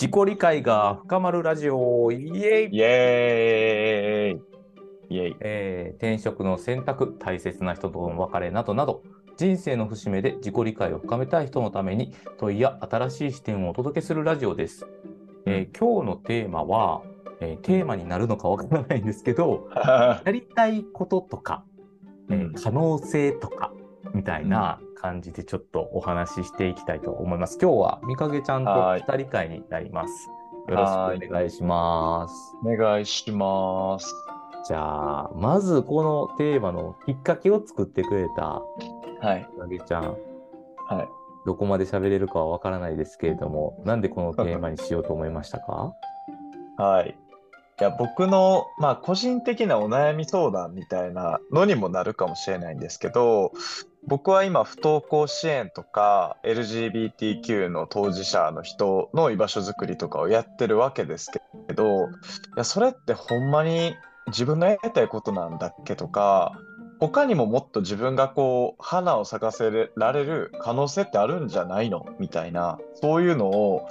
自己理解が深まるラジオ。イエイ。イエーイ。イエイ。えー転職の選択、大切な人との別れなどなど、人生の節目で自己理解を深めたい人のために問いや新しい視点をお届けするラジオです。えー今日のテーマは、えーテーマになるのかわからないんですけど、やりたいこととか、えーうん。可能性とかみたいな感じでちょっとお話ししていきたいと思います。今日はみかげちゃんとはい二人会になります。よろしくお願いします。お願いします。じゃあ、まずこのテーマのきっかけを作ってくれたはい。みかげちゃん、はい。どこまで喋れるかはわからないですけれども、なんでこのテーマにしようと思いましたか？はい。いや、僕の、まあ、個人的なお悩み相談みたいなのにもなるかもしれないんですけど、僕は今、不登校支援とか、LGBTQ の当事者の人の居場所づくりとかをやってるわけですけど、いや、それってほんまに自分のやりたいことなんだっけとか、他にももっと自分がこう、花を咲かせられる可能性ってあるんじゃないの？みたいな、そういうのを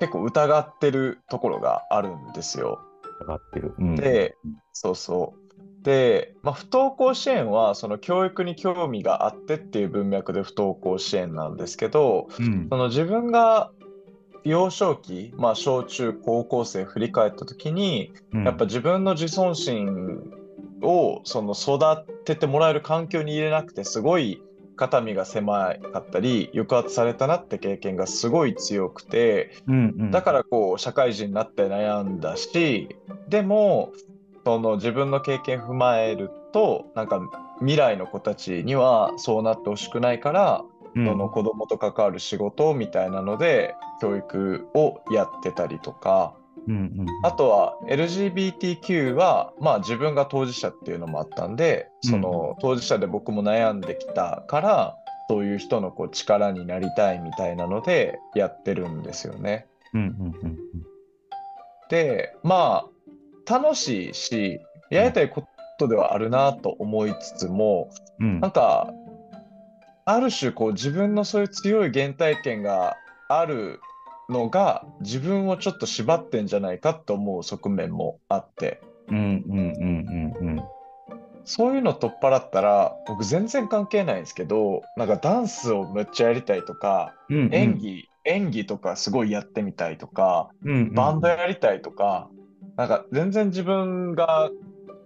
結構疑ってるところがあるんですよ。上がってる。うん、で、そうそう。で、まあ、不登校支援はその教育に興味があってっていう文脈で不登校支援なんですけど、うん。その自分が幼少期、まあ、小中高校生振り返った時に、うん。やっぱ自分の自尊心をその育ててもらえる環境に入れなくてすごい肩身が狭かったり抑圧されたなって経験がすごい強くて、うんうん。だからこう社会人になって悩んだしでもその自分の経験踏まえるとなんか未来の子たちにはそうなってほしくないから、うん。その子供と関わる仕事みたいなので教育をやってたりとか。うんうんあとは LGBTQ はまあ自分が当事者っていうのもあったんでその当事者で僕も悩んできたからそういう人のこう力になりたいみたいなのでやってるんですよね。うんうんうん。でまあ楽しいしやりたいことではあるなと思いつつもうん。なんかある種こう自分のそういう強い原体験があるのが自分をちょっと縛ってんじゃないかと思う側面もあって。うんうんうんうんうん。そういうの取っ払ったら僕全然関係ないんですけどなんかダンスをめっちゃやりたいとかうんうん。演技演技とかすごいやってみたいとかうんうん。バンドやりたいとか、なんか全然自分が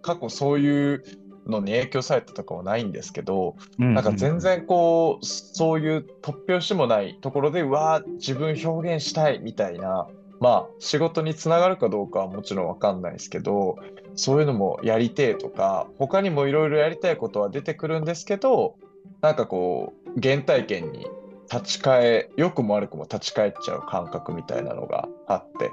過去そういうのに影響されたとかはないんですけど、ななんか全然こう、そういう突拍子もないところで、うわー自分表現したいみたいな、まあ仕事につながるかどうかはもちろんわかんないですけど、そういうのもやりてえとか、他にもいろいろやりたいことは出てくるんですけど、なんかこう、原体験に立ち返、良くも悪くも立ち返っちゃう感覚みたいなのがあって。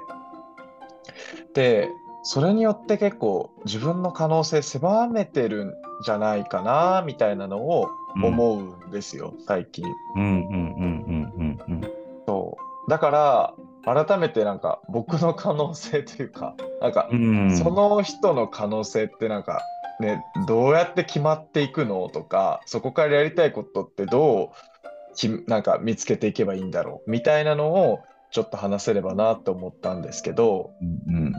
で、それによって結構自分の可能性狭めてるんじゃないかな、みたいなのを思うんですよ、最近。うんうんうんうんうんうんそう。だから、改めてなんか僕の可能性というか、なんかうんその人の可能性ってなんかね、どうやって決まっていくのとか、そこからやりたいことってどうきなんか見つけていけばいいんだろうみたいなのをちょっと話せればなと思ったんですけど、うんうんうん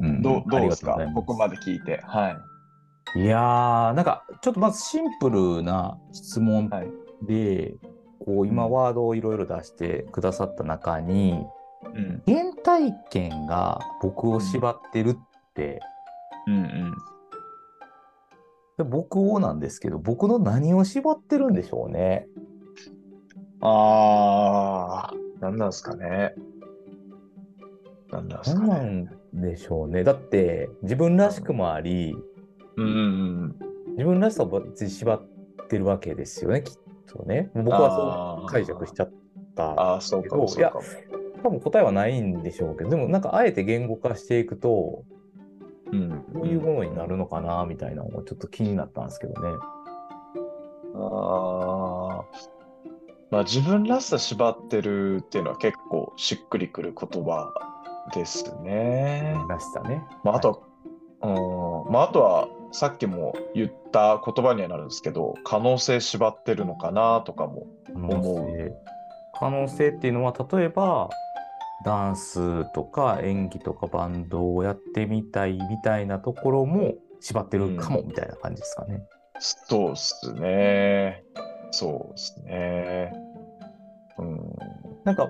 うんうんどうどうですか？ここまで聞いて。はい。いやー、なんか、ちょっとまずシンプルな質問はい。で、こう、今うんワードをいろいろ出してくださった中に、うん。原体験が僕を縛ってるって、うんうん。で僕をなんですけど、僕の何を縛ってるんでしょうね。あー、なんなんですかね。なんなんですか何なね。んでしょうね。だって、自分らしくもあり、うんうん自分らしさを縛ってるわけですよね、きっとね。僕はそう解釈しちゃった。ああ、そうかそうかも。多分答えはないんでしょうけど、でもなんかあえて言語化していくと、うん。どういうものになるのかな、みたいなのがちょっと気になったんですけどね。ああ。まあ自分らしさ縛ってるっていうのは結構しっくりくる言葉ですね。らしさね。まああとは、うん、まああとはさっきも言った言葉にはなるんですけど、可能性縛ってるのかなとかも。可能性。可能性っていうのは、例えば、ダンスとか演技とかバンドをやってみたいみたいなところも縛ってるかもみたいな感じですかね。そうっすね。そうっすね。うん。なんか、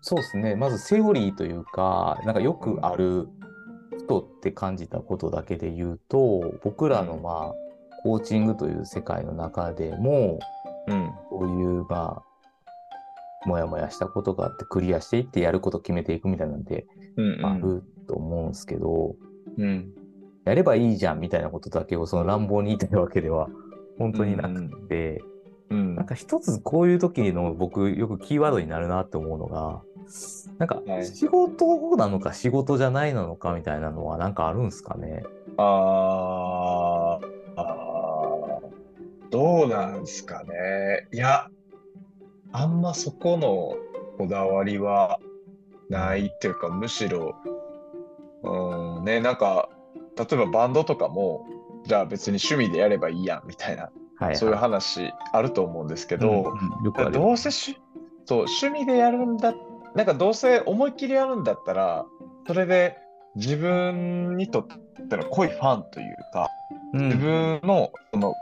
そうですね。まずセオリーというか、なんかよくある人って感じたことだけで言うと、僕らのまあ、コーチングという世界の中でも、うん。そういうまあ、もやもやしたことがあってクリアしていってやること決めていくみたいなんでうん。あると思うんですけど、うん。やればいいじゃんみたいなことだけをその乱暴に言いたいわけでは本当になくて、うんなんか一つこういう時の僕よくキーワードになるなって思うのが、なんかはい仕事なのか仕事じゃないなのかみたいなのはなんかあるんですかね？あーあー、どうなんですかね。いや、あんまそこのこだわりはないっていうか、むしろ、うん、ね、なんか、例えばバンドとかも、じゃあ別に趣味でやればいいやんみたいな、はい、そういうは話あると思うんですけい。ど、うんうん。どうせしそう趣味でやるんだなんかどうせ思いっきりやるんだったらそれで自分にとっての濃いファンというかうん自分のその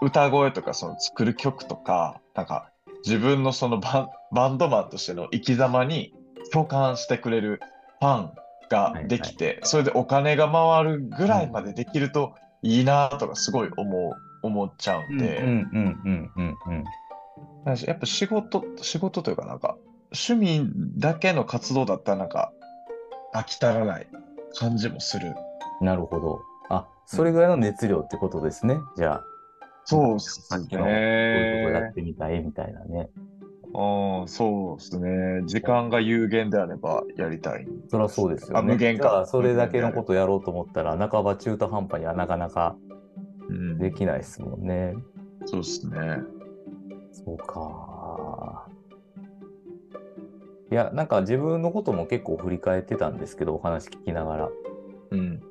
う歌声とかその作る曲とかなんか自分のそのバンバンドマンとしての生き様に共感してくれるファンができて、それでお金が回るぐらいまでできるといいなとかすごい思う思っちゃうんで。うんうんうんうんうんなんかやっぱ仕事、仕事というかなんか、趣味だけの活動だったらなんか、飽き足らない感じもする。うん。なるほど。あ、それぐらいの熱量ってことですね。じゃあ、そうっすさっきのこういうことやっね。てみたいみたいなね。ああ、そうっすね。時間が有限であればやりたい。そりゃそうですよね。あ無限かそれだけのことやろうと思ったら、半ば中途半端にはなかなかうん、できないですもんね。そうっすね。そうか。いや、なんか自分のことも結構振り返ってたんですけど、お話聞きながら。うん。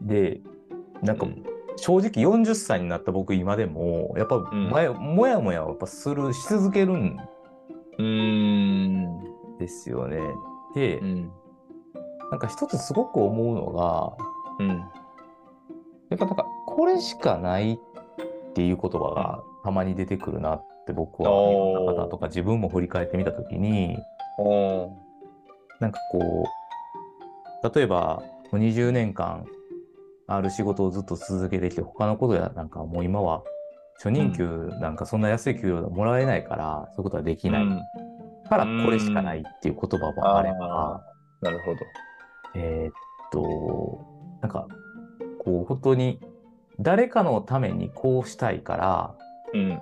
で、なんか正直40歳になった僕今でも、やっぱんもや、もやもやをやっぱする、し続けるん。ですよね。でう、ん。なんか一つすごく思うのが、うん。やっぱなんかこれしかないっていう言葉がたまに出てくるなって僕は、おーいろんな方とか自分も振り返ってみたときに、なんかこう、例えばもう20年間ある仕事をずっと続けてきて、他のことやなんかもう今は初任給なんかそんな安い給料もらえないから、そういうことはできないうんからこれしかないっていう言葉もあれば、なるほど。えーっと、なんかこう本当に誰かのためにこうしたいから、うん。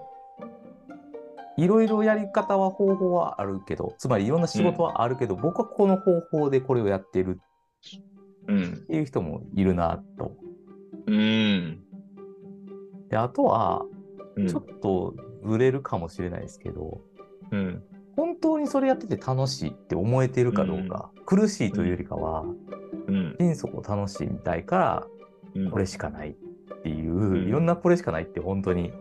いろいろやり方は方法はあるけど、つまりいろんな仕事はあるけど、僕はこの方法でこれをやってるうんっ。ていう人もいるなと。うん。で、あとは、うんちょっとずれるかもしれないですけど、うん。本当にそれやってて楽しいって思えてるかどうか、苦しいというよりかは、うん。心底楽しいみたいから、うんこれしかないっていう、うんいろんなこれしかないって本当に、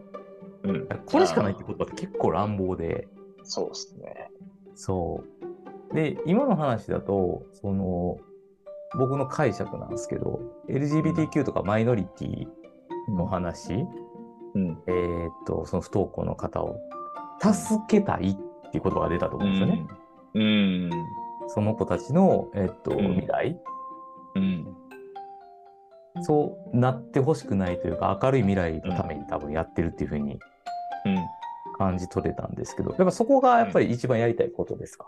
うん。これしかないってことは結構乱暴で、そうですね。そう。で、今の話だと、その、僕の解釈なんですけど、LGBTQ とかマイノリティの話、うん。えーっと、その不登校の方を助けたいっていう言葉が出たと思うんですよね。うん。その子たちの、えーっと、ん未来、うん。そうなってほしくないというか、明るい未来のために多分やってるっていうふうにうん。感じ取れたんですけど、やっぱそこがやっぱり一番やりたいことですか？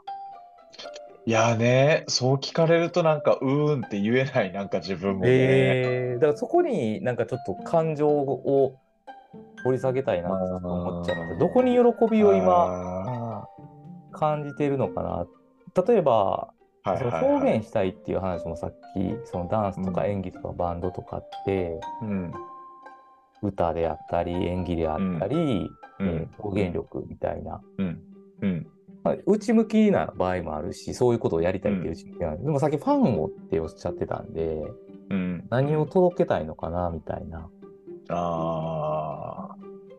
いやーね、そう聞かれるとなんか、うーんって言えない、なんか自分もね。えー、だからそこになんかちょっと感情を掘り下げたいなと思っちゃいました。どこに喜びを今あ感じているのかな。例えば、ーはいそのはいはい表現したいっていう話もさっき、そのダンスとか演技とかバンドとかって、うん。歌であったり、演技であったり、うんえー表現力みたいな、うん。うん。まあ、内向きな場合もあるし、そういうことをやりたいっていう内向きな、でもさっきファンをっておっしゃってたんで、うん。何を届けたいのかなみたいな。ああ。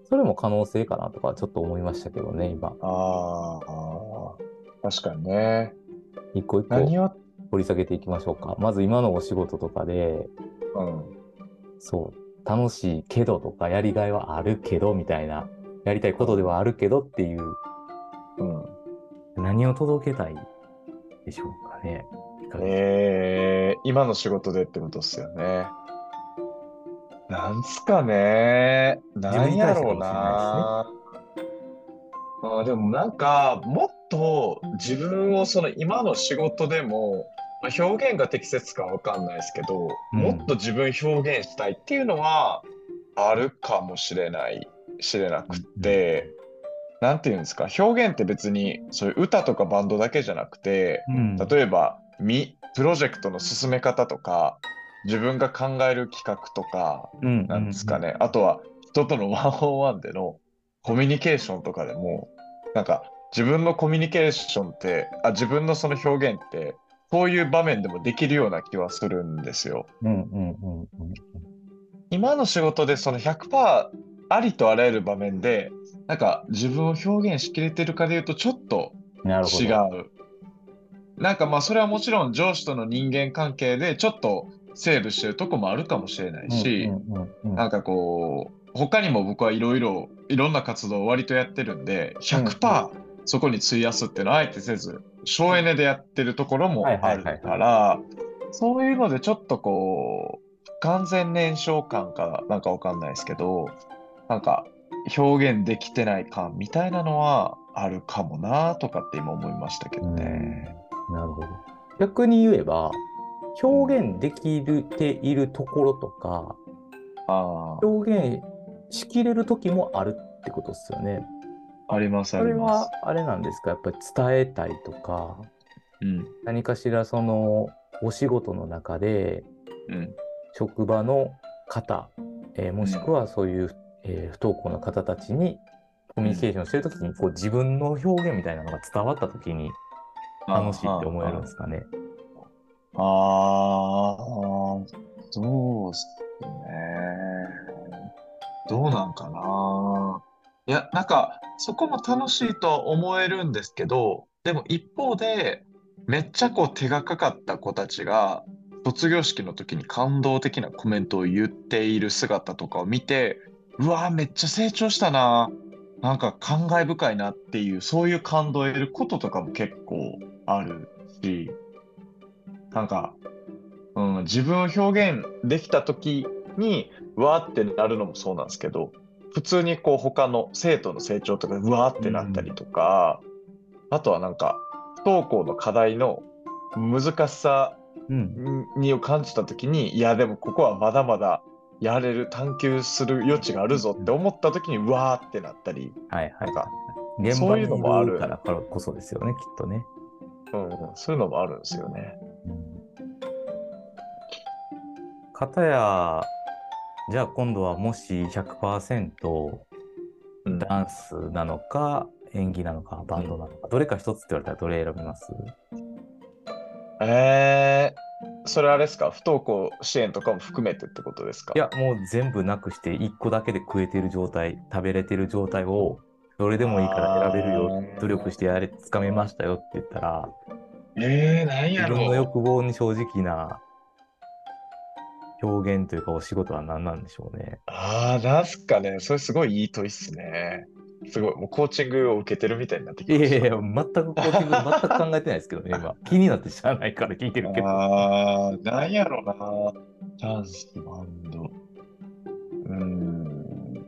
それも可能性かなとかちょっと思いましたけどね、今。ああ。確かにね。一個一個何を、掘り下げていきましょうか。まず今のお仕事とかで、うん。そう、楽しいけどとか、やりがいはあるけどみたいな、やりたいことではあるけどっていう、うん。何を届けたいでしょうかね。えー、今の仕事でってことっすよね。なんすかね。なんやろうな。あーでもなんか、もっと自分をその今の仕事でも、まあ表現が適切かわかんないですけど、うんもっと自分表現したいっていうのはあるかもしれない、しれなくって、なんていうんですか、表現って別にそういう歌とかバンドだけじゃなくて、うん。例えば、み、プロジェクトの進め方とか、自分が考える企画とか、うんなんですかね、あとは人とのワンオンワンでのコミュニケーションとかでも、なんか自分のコミュニケーションって、あ、自分のその表現って、そういう場面でもできるような気はするんですよ。うんうんうんうん。今の仕事でその100%ありとあらゆる場面で、なんか自分を表現しきれてるかで言うと、ちょっと。違う。なんかまあそれはもちろん上司との人間関係でちょっとセーブしてるとこもあるかもしれないし、なんかこう他にも僕はいろいろいろんな活動を割とやってるんで100%そこに費やすっていうのはあえてせず省エネでやってるところもあるからそういうのでちょっとこう不完全燃焼感かなんかわかんないですけどなんか表現できてない感みたいなのはあるかもなとかって今思いましたけどね。なるほど。逆に言えば、表現できるているところとか、あ表現しきれる時もあるってことですよね。あ、ありますそれありますは。あれなんですか？やっぱり伝えたいとか、うん何かしらそのお仕事の中で、うん職場の方、えーもしくはそういう、えー不登校の方たちにコミュニケーションしてるときに、こう自分の表現みたいなのが伝わったときに楽しいって思えるんですかね。ああ、そうすね。どうなんかな。いや、なんか、そこも楽しいとは思えるんですけど、でも一方で、めっちゃこう手がかかった子たちが、卒業式の時に感動的なコメントを言っている姿とかを見て、うわーめっちゃ成長したな。なんか感慨深いなっていう、そういう感動を得ることとかも結構あるし、なんか、うん、自分を表現できた時に、うわーってなるのもそうなんですけど、普通にこう他の生徒の成長とか、うわーってなったりとか、あとはなんか、不登校の課題の難しさうん。にを感じた時に、いや、でもここはまだまだやれる、探求する余地があるぞって思った時に、うわーってなったり、はいはいなんか。ういう場にいのもあるるからこそですよね、きっとね。うん、そういうのもあるんですよね。かたや、じゃあ今度はもし100%うんダンスなのか、演技なのか、バンドなのか、どれか一つって言われたらどれ選びます？えー、それあれですか？不登校支援とかも含めてってことですか？いや、もう全部なくして、1個だけで食えてる状態、食べれてる状態を、どれでもいいから選べるよ努力してやれ、つかめましたよって言ったら、えー、何自分の欲望に正直な表現というかお仕事は何なんでしょうね。ああ、なんすかね。それすごいいい問いっすね。すごい。もうコーチングを受けてるみたいになってきました。いやいや全くコーチング全く考えてないですけどね、今。気になって知らないから聞いてるけど。ああ、なんやろな。ダンス、バンド。うーん。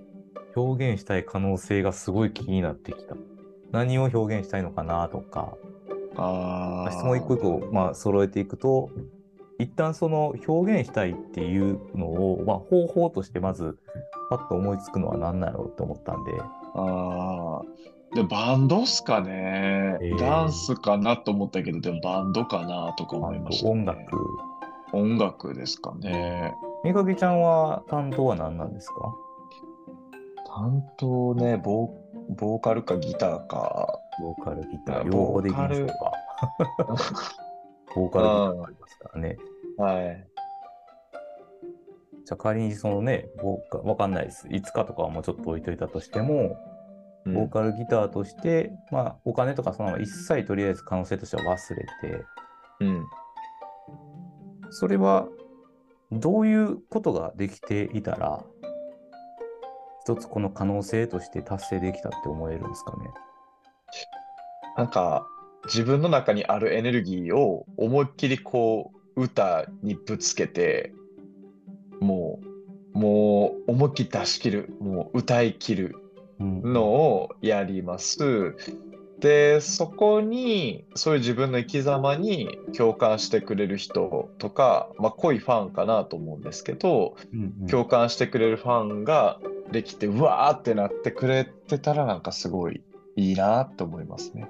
表現したい可能性がすごい気になってきた。何を表現したいのかなとか、ああ。質問一個一個、まあ、揃えていくと、一旦その表現したいっていうのを、まあ、方法としてまず、パッと思いつくのは何だろうって思ったんで、ああ。で、バンドっすかね。えーダンスかなと思ったけど、でもバンドかなとか思いました、ね。音楽。音楽ですかね。みかけちゃんは担当は何なんですか？担当ね、ボーボーカルかギターか。ボーカル、ギタあー、両方でいきましょうか。ボーカル、ギターがありますからね。はい。じゃあ仮にそのね、ボーカわかんないです。いつかとかはもうちょっと置いといたとしても、うんボーカルギターとして、まあ、お金とかその一切とりあえず可能性としては忘れて、うん。それはどういうことができていたら、一つこの可能性として達成できたって思えるんですかね？なんか、自分の中にあるエネルギーを思いっきりこう、歌にぶつけて、もう、もう思いっきり出し切る、もう歌い切るうんのをやります。で、そこに、そういう自分の生き様に共感してくれる人とか、まあ、濃いファンかなと思うんですけど、うんうん共感してくれるファンができて、うわーってなってくれてたら、なんかすごいいいなって思いますね。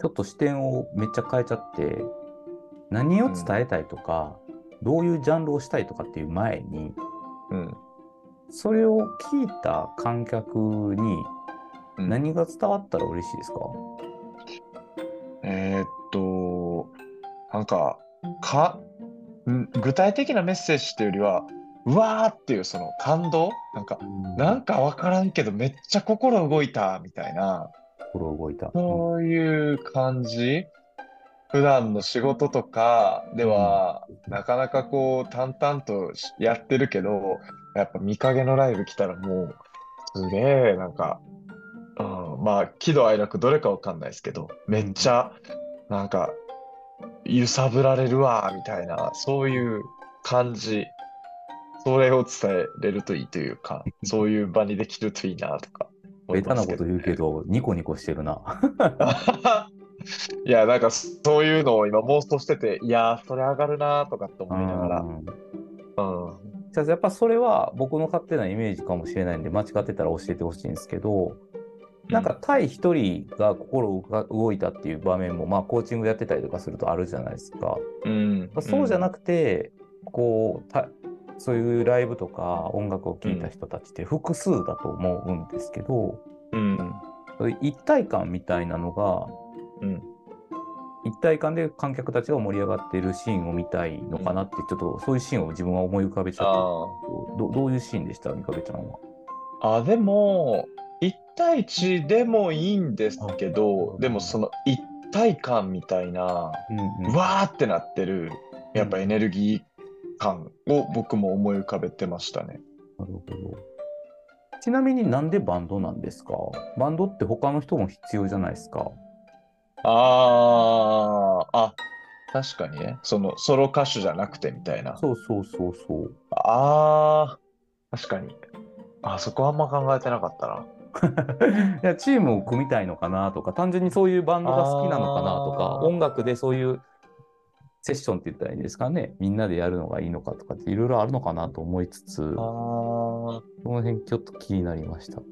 ちょっと視点をめっちゃ変えちゃって、何を伝えたいとか、どういうジャンルをしたいとかっていう前に、うん。それを聞いた観客にうん。何が伝わったら嬉しいですか、えーっと、なんか、か、ん具体的なメッセージっていうよりは、うわーっていうその感動？なんか、なんかわからんけどめっちゃ心動いたみたいな、心動いた。そういう感じ？普段の仕事とかでは、なかなかこう淡々としやってるけど、やっぱ見影のライブ来たらもう、すげえなんか、うん、まあ喜怒哀楽どれかわかんないですけど、めっちゃなんか揺さぶられるわみたいな、そういう感じ。それを伝えれるといいというか、そういう場にできるといいなとかねなこと言うけど、ニコニコしてるな。いや、なんかそういうのを今妄想してて、いやー、それ上がるなーとかって思いながら。うんうん。じゃあやっぱそれは僕の勝手なイメージかもしれないんで、間違ってたら教えてほしいんですけど、なんか対一人が心が動いたっていう場面も、まあコーチングやってたりとかするとあるじゃないですか。うん。そうじゃなくくて、こうた、そういうライブとか音楽を聴いた人たちって複数だと思うんですけど、うん。そういう一体感みたいなのが、うん。一体感で観客たちが盛り上がっているシーンを見たいのかなって、ちょっとそういうシーンを自分は思い浮かべちゃったどどどういうシーンでした？みかべちゃんは。ああ、でも、1対1でもいいんですけど、でもその一体感みたいな、うんうんうわーってなってる、やっぱエネルギー感を僕も思い浮かべてましたね。なるほど。ちなみになんでバンドなんですか？バンドって他の人も必要じゃないですか？ああ、あ、確かにね。そのソロ歌手じゃなくてみたいな。そうそうそうそう。ああ、確かに。あ、そこはあんま考えてなかったな。いやチームを組みたいのかなとか単純にそういうバンドが好きなのかなとか音楽でそういうセッションって言ったらいいんですかねみんなでやるのがいいのかとかっていろいろあるのかなと思いつつそ。の辺ちょっと気になりました。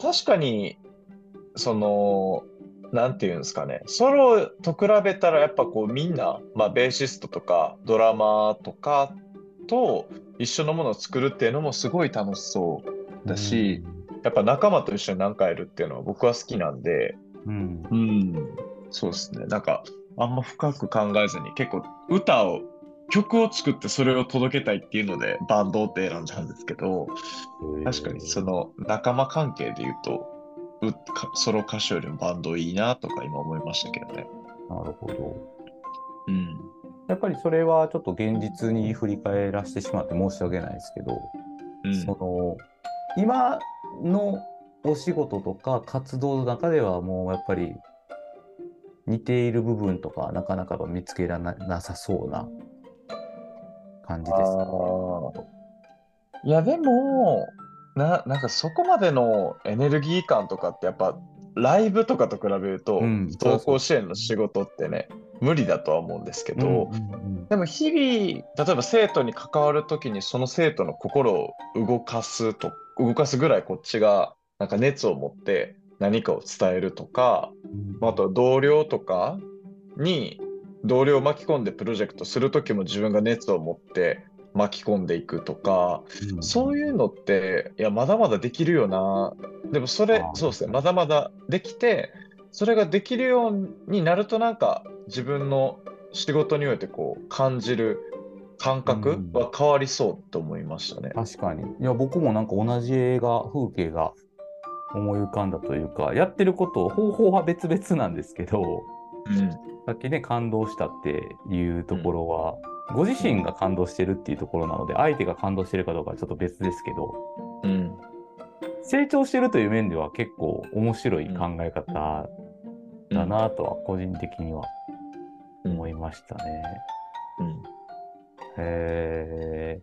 確かに、その、なんていうんですかね、ソロと比べたらやっぱこうみんな、まあベーシストとかドラマーとかと一緒のものを作るっていうのもすごい楽しそうだし、やっぱ仲間と一緒に何かやるっていうのは僕は好きなんで、うん、うん、そうですね。なんか、あんま深く考えずに、結構歌を、曲を作ってそれを届けたいっていうのでバンドって選んじゃうんですけど、確かにその仲間関係で言うと、ソロ歌手よりもバンドいいなとか今思いましたけどね。なるほど。うん。やっぱりそれはちょっと現実に振り返らせてしまって申し訳ないですけど、うんその今のお仕事とか活動の中ではもうやっぱり似ている部分とかなかなか見つけられななさそうな感じですか？あーいや、でも、な、なんかそこまでのエネルギー感とかってやっぱライブとかと比べると、うん不登校支援の仕事ってね、無理だとは思うんですけど、うんうんうん。でも日々、例えば生徒に関わるときにその生徒の心を動かすと、動かすぐらいこっちがなんか熱を持って何かを伝えるとか、まああとは同僚とかに同僚を巻き込んでプロジェクトするときも自分が熱を持って巻き込んでいくとか、うんそういうのって、いや、まだまだできるよな。でもそれそうですね、まだまだできて、それができるようになるとなんか自分の仕事においてこう感じる感覚は変わりそうと思いましたね。確かに。いや、僕もなんか同じ映画、風景が思い浮かんだというか、やってること、方法は別々なんですけど、うん。さっきね、感動したっていうところは、ご自身が感動してるっていうところなので、相手が感動してるかどうかはちょっと別ですけど、うん。成長してるという面では結構面白い考え方だなとは個人的には思いましたね。うん。へえ。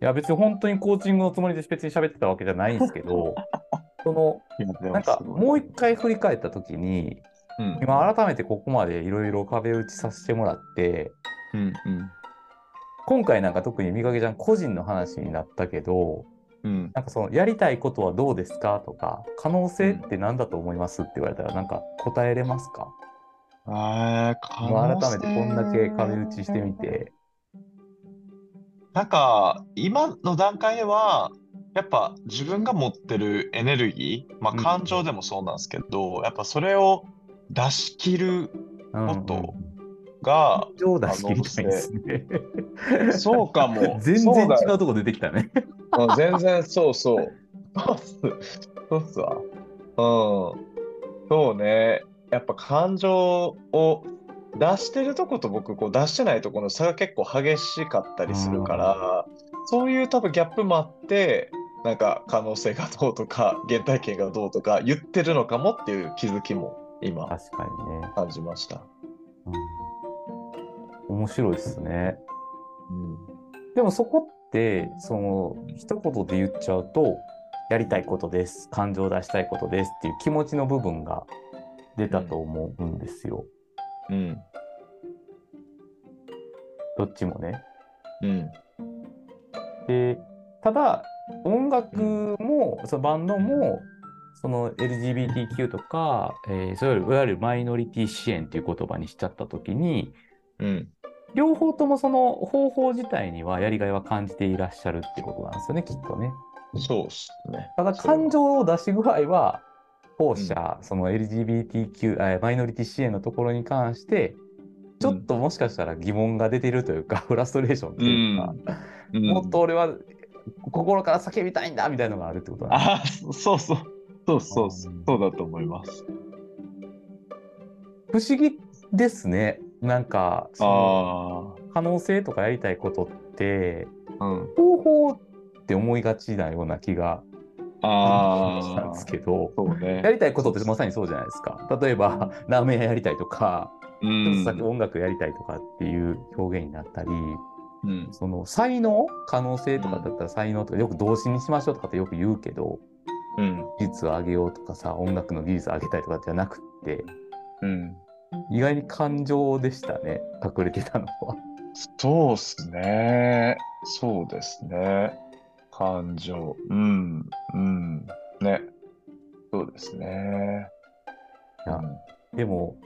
いや別に本当にコーチングのつもりで別に喋ってたわけじゃないんですけど、そのなんかもう一回振り返った時に、うん、今改めてここまでいろいろ壁打ちさせてもらって、うんうん。今回なんか特にみかけちゃん個人の話になったけど、うん。なんかそのやりたいことはどうですかとか、可能性って何だと思いますって言われたら、なんか答えれますか、あ今改めてこんだけ壁打ちしてみて。なんか今の段階ではやっぱ自分が持ってるエネルギー、まあ、うん感情でもそうなんですけど、やっぱそれを出し切るうんもっとが、情を出し切りたいですね。そうかも全然違うとこ出てきたね。うん全然そうそう。そうっす。わ。うん。そうね。やっぱ感情を出してるとこと僕こう出してないとこの差が結構激しかったりするから、そういう多分ギャップもあって、なんか可能性がどうとか原体験がどうとか言ってるのかもっていう気づきも今確かにね。感じました。うん、面白いですね。うん。でもそこって、その、一言で言っちゃうと、やりたいことです。感情を出したいことですっていう気持ちの部分が出たと思うんですよ。うん。どっちもね。うん。で、ただ、音楽も、そのバンドも、その LGBTQ とか、えーそういわゆるマイノリティ支援っていう言葉にしちゃったときに、うん。両方ともその方法自体にはやりがいは感じていらっしゃるってことなんですよね、きっとね。そうっすね。ただ感情を出し具合は、後者、その LGBTQ、えーマイノリティ支援のところに関して、ちょっともしかしたら疑問が出てるというか、フラストレーションというか、うんもっと俺は心から叫びたいんだみたいなのがあるってことなんですああ、そうそう。そうそううんそうだと思います。不思議ですね。なんか、そのあ可能性とかやりたいことって、あ。うん。方法って思いがちなような気がしたんです。けど、そうやね。りたいことってまさにそうじゃないですか。例えば、ラーメン屋やりたいとか、うちょっとさっきん。音楽やりたいとかっていう表現になったり、うん。その才能？可能性とかだったら才能とかよく動詞にしましょうとかってよく言うけど、うん。技術を上げようとかさ、音楽の技術を上げたいとかじゃなくって、うん。意外に感情でしたね、隠れてたのは。そうっすね。そうですね。感情。うん。うん。ね。そうですね。いやでも、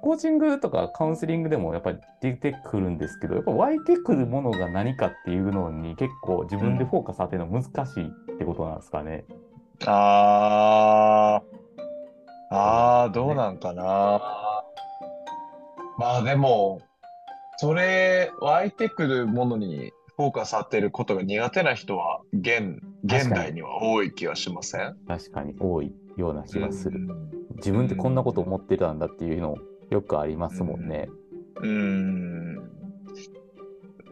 コーチングとかカウンセリングでもやっぱり出てくるんですけど、やっぱ湧いてくるものが何かっていうのに結構自分でフォーカス当てるの難しいってことなんですかね。ああ。ああ、どうなんかな。まあでも、それ、湧いてくるものにフォーカス当てることが苦手な人は、現、現代には多い気がしません？確かに多いような気がする。うん自分ってこんなこと思ってたんだっていうのよくありますもんね。うーん。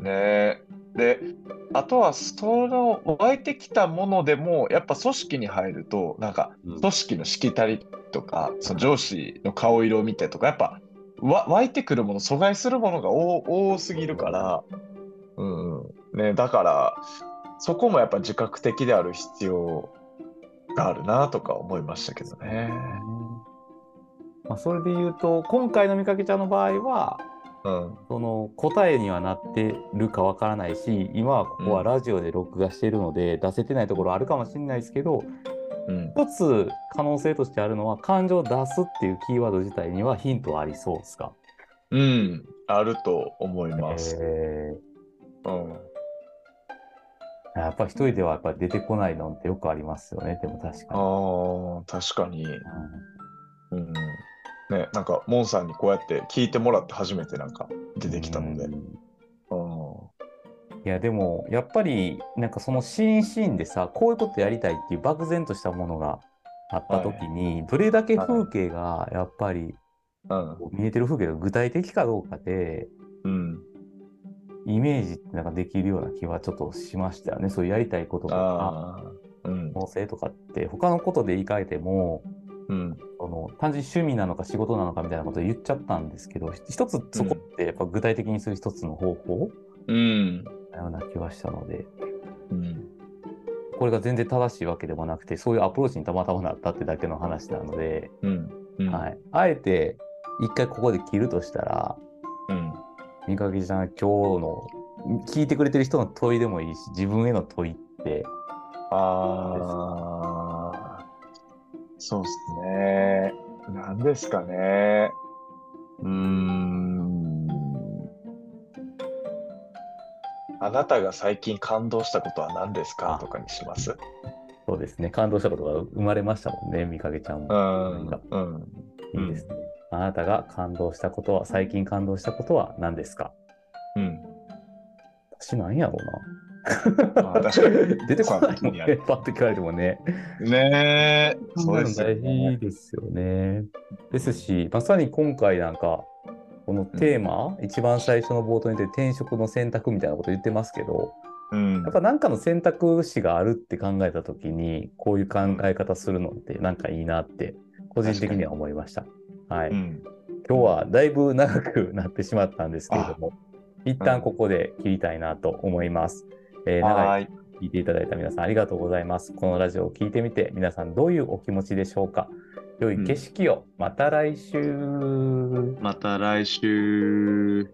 ねえ。で、あとは、その湧いてきたものでも、やっぱ組織に入ると、なんか、うん組織のしきたりとか、その上司の顔色を見てとか、やっぱ、わ湧いてくるもの、阻害するものが多多すぎるから、うんうん。ね、だから、そこもやっぱ自覚的である必要があるなとか思いましたけどね。まあ、それで言うと、今回の見かけちゃんの場合は、うん。その答えにはなってるかわからないし、今はここはラジオで録画してるので、出せてないところあるかもしれないですけど、うん。一つ可能性としてあるのは、感情を出すっていうキーワード自体にはヒントはありそうですか？うん。あると思います。えうん。ーやっぱり一人ではやっぱり出てこないのってよくありますよね、でも確かに。ああ、確かに。うんうん。ね、なんか、モンさんにこうやって聞いてもらって初めてなんか出てきたので。いやでもやっぱりなんかそのシーンシーンでさこういうことやりたいっていう漠然としたものがあった時に、どれだけ風景がやっぱりうん。見えてる風景が具体的かどうかでうん。イメージってなんかできるような気はちょっとしましたよね。そういうやりたいこととか。うん。可能性とかって他のことで言い換えてもうん。その単純に趣味なのか仕事なのかみたいなことを言っちゃったんですけど一つそこってやっぱ具体的にする一つの方法うん。なような気はしたのでうん。これが全然正しいわけでもなくてそういうアプローチにたまたまなったってだけの話なので、うん。うん。はい、あえて一回ここで切るとしたらうん。三影ちゃん今日の聞いてくれてる人の問いでもいいし自分への問いってああ。そうですね。何ですかね。うーん。あなたが最近感動したことは何ですか？あとかにします？そうですね感動したことが生まれましたもんね三影ちゃんうも。ん。うん。いいですね。あなたが感動したことは最近感動したことは何ですか？うん。私なんやろあうな。確かに出てこないもんね。パッと聞かれてもね。ねえ。そうですよ大ね事。ですよね。ですし、まさに今回なんか、このテーマ、一番最初の冒頭に出て転職の選択みたいなこと言ってますけど、うんやっぱ何かの選択肢があるって考えたときに、こういう考え方するのってなんかいいなって、個人的には思いました。はい。うん。今日はだいぶ長くなってしまったんですけれども、一旦ここで切りたいなと思います。えー、長い聞いていただいた皆さんありがとうございます。このラジオを聞いてみて皆さんどういうお気持ちでしょうか。良い景色を、また来週、また来週。